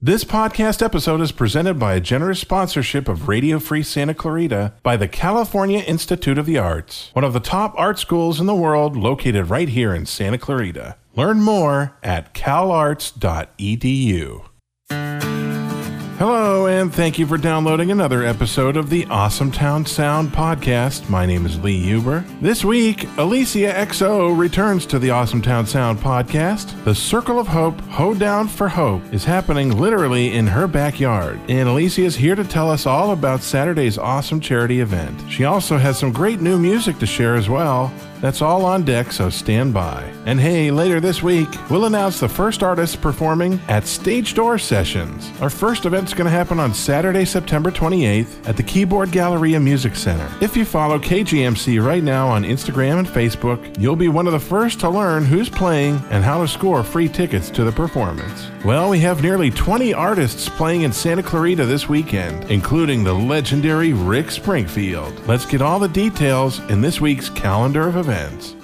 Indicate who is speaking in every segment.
Speaker 1: This podcast episode is presented by a generous sponsorship of Radio Free Santa Clarita by the California Institute of the Arts, one of the top art schools in the world located right here in Santa Clarita. Learn more at calarts.edu. And thank you for downloading another episode of the Awesome Town Sound podcast. My name is Lee Huber. This week, Alesia XO returns to the Awesome Town Sound podcast. The Circle of Hope, Hoedown for Hope, is happening literally in her backyard, and Alesia is here to tell us all about Saturday's awesome charity event. She also has some great new music to share as well. That's all on deck, so stand by. And hey, later this week, we'll announce the first artist performing at Stage Door Sessions. Our first event's going to happen on Saturday, September 28th at the Keyboard Galleria Music Center. If you follow KGMC right now on Instagram and Facebook, you'll be one of the first to learn who's playing and how to score free tickets to the performance. Well, we have nearly 20 artists playing in Santa Clarita this weekend, including the legendary Rick Springfield. Let's get all the details in this week's calendar of events events.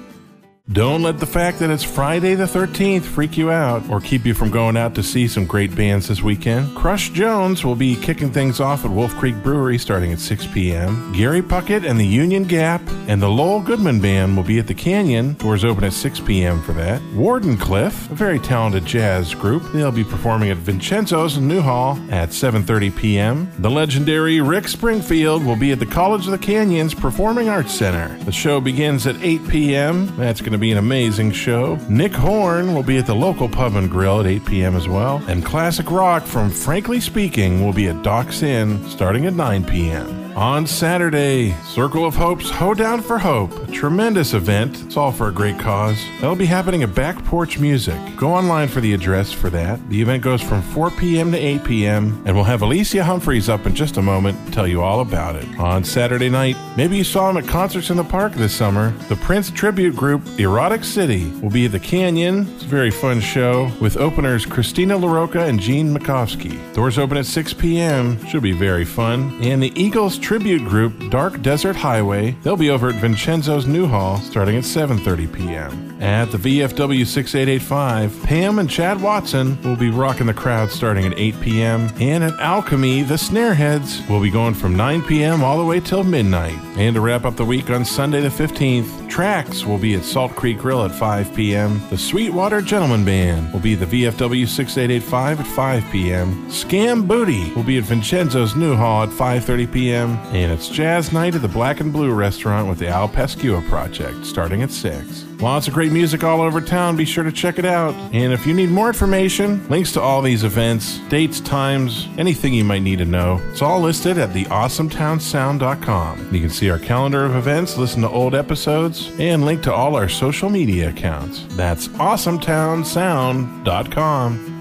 Speaker 1: Don't let the fact that it's Friday the 13th freak you out or keep you from going out to see some great bands this weekend. Crush Jones will be kicking things off at Wolf Creek Brewery starting at 6 p.m. Gary Puckett and the Union Gap and the Lowell Goodman Band will be at the Canyon. Doors open at 6 p.m. for that. Wardenclyffe, a very talented jazz group, they'll be performing at Vincenzo's in Newhall at 7:30 p.m. The legendary Rick Springfield will be at the College of the Canyons Performing Arts Center. The show begins at 8 p.m. That's going to be an amazing show. Nick Horn will be at the local pub and grill at 8 p.m. as well. And classic rock from Frankly Speaking will be at Doc's Inn starting at 9 p.m. On Saturday, Circle of Hope's Hoedown for Hope, a tremendous event. It's all for a great cause. That'll be happening at Back Porch Music. Go online for the address for that. The event goes from 4 p.m. to 8 p.m., and we'll have Alesia Humphreys up in just a moment to tell you all about it. On Saturday night, maybe you saw him at concerts in the park this summer. The Prince tribute group, Erotic City, will be at the Canyon. It's a very fun show with openers Christina LaRocca and Gene Makovsky. Doors open at 6 p.m. Should be very fun. And the Eagles tribute group Dark Desert Highway. They'll be over at Vincenzo's Newhall starting at 7:30 p.m. At the VFW 6885, Pam and Chad Watson will be rocking the crowd starting at 8 p.m. And at Alchemy, the Snareheads will be going from 9 p.m. all the way till midnight. And to wrap up the week on Sunday the 15th, Tracks will be at Salt Creek Grill at 5 p.m. The Sweetwater Gentleman Band will be at the VFW 6885 at 5 p.m. Scam Booty will be at Vincenzo's Newhall at 5:30 p.m. Mm-hmm. And it's Jazz Night at the Black and Blue restaurant with the Al Pascua Project starting at 6. Lots of great music all over town. Be sure to check it out. And if you need more information, links to all these events, dates, times, anything you might need to know, it's all listed at theawesometownsound.com. You can see our calendar of events, listen to old episodes, and link to all our social media accounts. That's awesometownsound.com.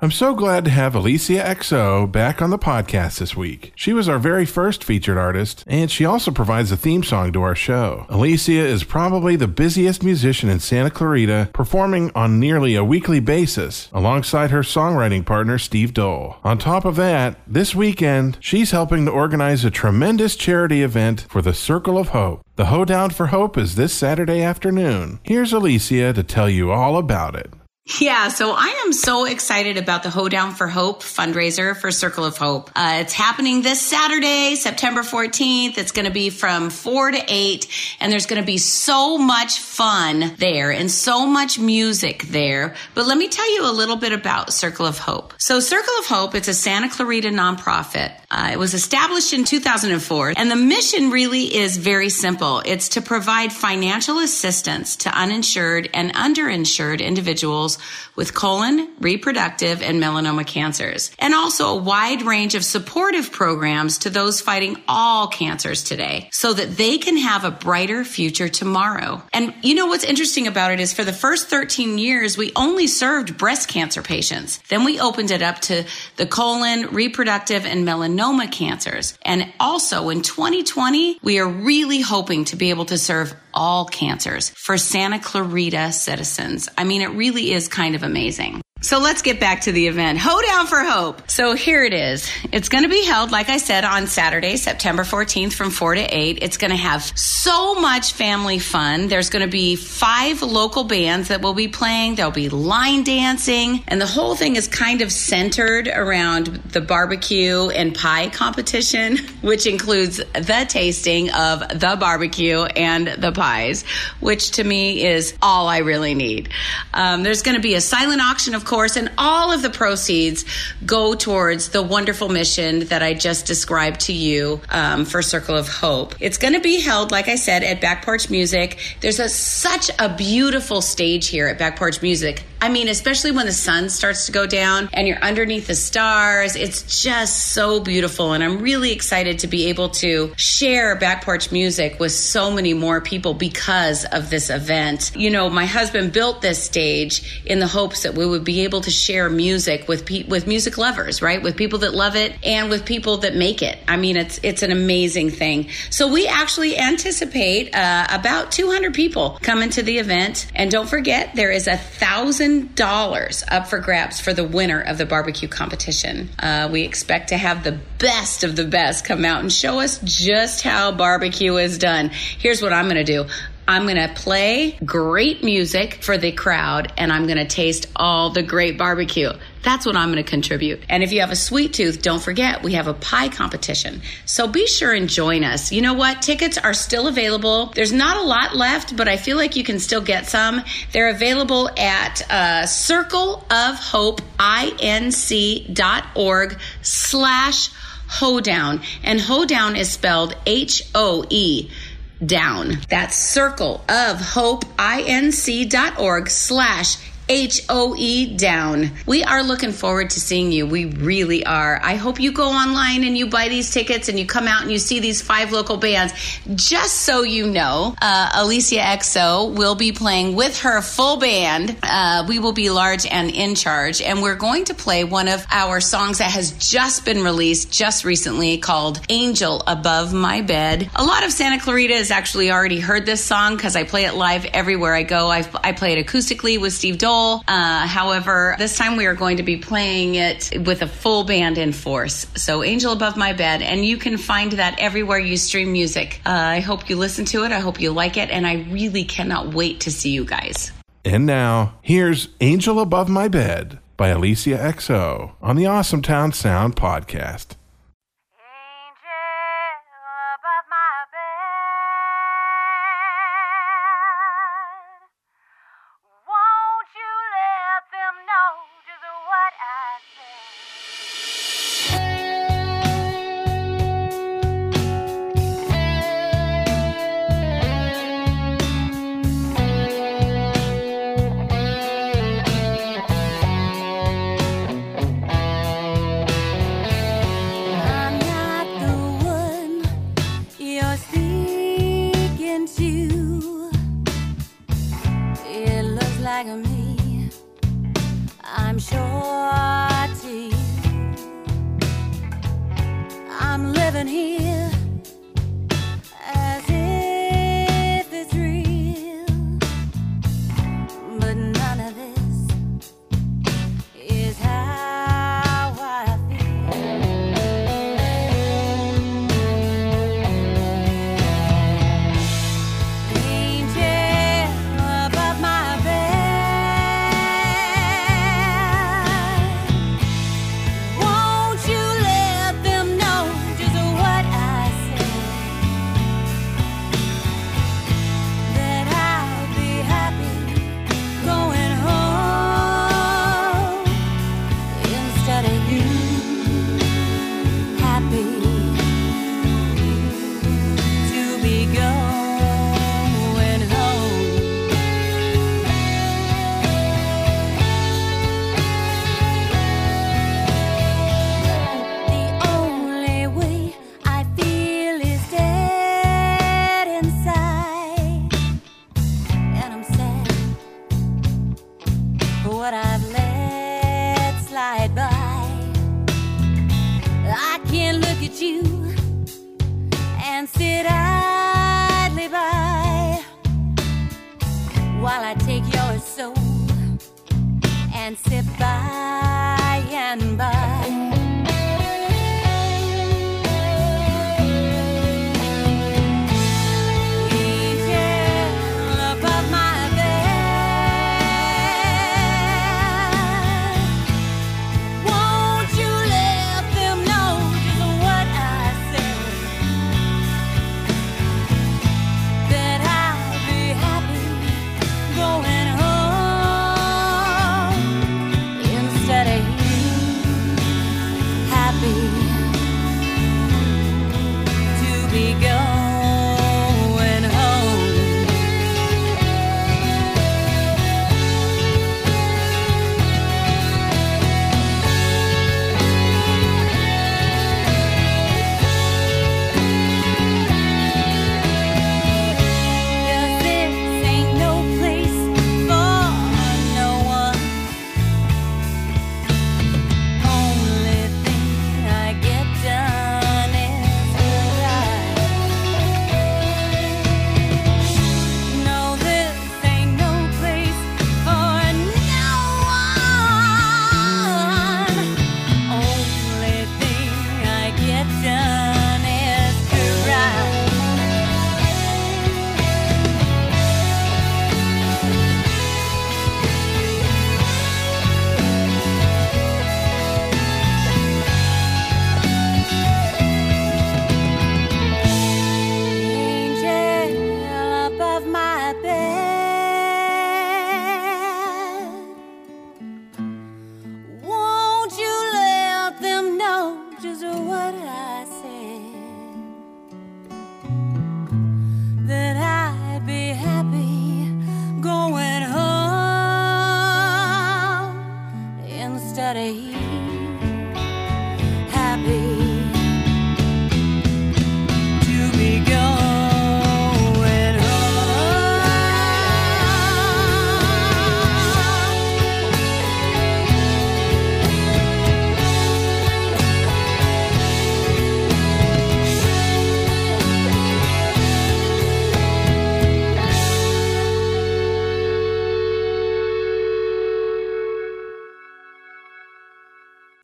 Speaker 1: I'm so glad to have Alesia XO back on the podcast this week. She was our very first featured artist, and she also provides a theme song to our show. Alesia is probably the busiest musician in Santa Clarita, performing on nearly a weekly basis alongside her songwriting partner Steve Dole. On top of that, this weekend, she's helping to organize a tremendous charity event for the Circle of Hope. The Hoedown for Hope is this Saturday afternoon. Here's Alesia to tell you all about it.
Speaker 2: Yeah, so I am so excited about the Hoedown for Hope fundraiser for Circle of Hope. Uh, it's happening this Saturday, September 14th. It's going to be from 4 to 8, and there's going to be so much fun there and so much music there. But let me tell you a little bit about Circle of Hope. So, Circle of Hope, it's a Santa Clarita nonprofit. Uh, it was established in 2004, and the mission really is very simple it's to provide financial assistance to uninsured and underinsured individuals with colon, reproductive, and melanoma cancers, and also a wide range of supportive programs to those fighting all cancers today so that they can have a brighter future tomorrow. And you know what's interesting about it is for the first 13 years, we only served breast cancer patients. Then we opened it up to the colon, reproductive, and melanoma cancers. And also in 2020, we are really hoping to be able to serve all cancers for Santa Clarita citizens. I mean, it really is kind of amazing. So let's get back to the event. Hoedown for Hope. So here it is. It's going to be held, like I said, on Saturday, September 14th from 4 to 8. It's going to have so much family fun. There's going to be five local bands that will be playing. There'll be line dancing, and the whole thing is kind of centered around the barbecue and pie competition, which includes the tasting of the barbecue and the pies, which to me is all I really need. Um, there's going to be a silent auction of course, and all of the proceeds go towards the wonderful mission that I just described to you um, for Circle of Hope. It's going to be held, like I said, at Back Porch Music. There's a, such a beautiful stage here at Back Porch Music. I mean, especially when the sun starts to go down and you're underneath the stars, it's just so beautiful. And I'm really excited to be able to share back porch music with so many more people because of this event. You know, my husband built this stage in the hopes that we would be able to share music with pe- with music lovers, right? With people that love it and with people that make it. I mean, it's it's an amazing thing. So we actually anticipate uh, about 200 people coming to the event, and don't forget there is a thousand dollars up for grabs for the winner of the barbecue competition. Uh, we expect to have the best of the best come out and show us just how barbecue is done. Here's what I'm going to do. I'm going to play great music for the crowd and I'm going to taste all the great barbecue. That's what I'm going to contribute. And if you have a sweet tooth, don't forget we have a pie competition. So be sure and join us. You know what? Tickets are still available. There's not a lot left, but I feel like you can still get some. They're available at uh, circleofhopeinc.org slash hoedown. And hoedown is spelled H-O-E down. That's circle of inc.org slash H-O-E down. We are looking forward to seeing you. We really are. I hope you go online and you buy these tickets and you come out and you see these five local bands. Just so you know, uh, Alesia XO will be playing with her full band. Uh, we will be large and in charge. And we're going to play one of our songs that has just been released just recently called Angel Above My Bed. A lot of Santa Clarita has actually already heard this song because I play it live everywhere I go. I've, I play it acoustically with Steve Dole. Uh, however, this time we are going to be playing it with a full band in force. So, Angel Above My Bed, and you can find that everywhere you stream music. Uh, I hope you listen to it. I hope you like it, and I really cannot wait to see you guys.
Speaker 3: And now, here's Angel Above My Bed by Alesia XO on the Awesome Town Sound podcast. And sit by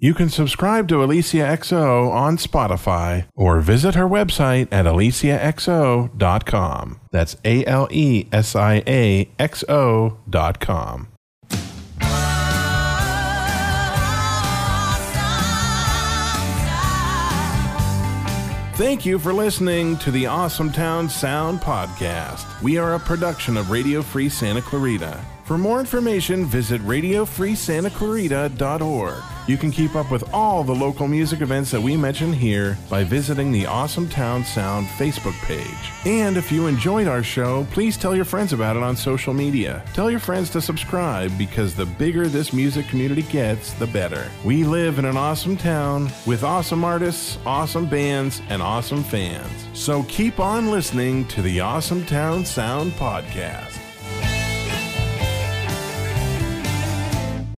Speaker 3: You
Speaker 1: can subscribe to Alesia XO on Spotify or visit her website at alesiaxo.com. That's A L E S I A X O dot com. Thank you for listening to the Awesome Town Sound Podcast. We are a production of Radio Free Santa Clarita. For more information, visit radiofreesantaclarita.org. You can keep up with all the local music events that we mention here by visiting the Awesome Town Sound Facebook page. And if you enjoyed our show, please tell your friends about it on social media. Tell your friends to subscribe because the bigger this music community gets, the better. We live in an awesome town with awesome artists, awesome bands, and awesome fans. So keep on listening to the Awesome Town Sound Podcast.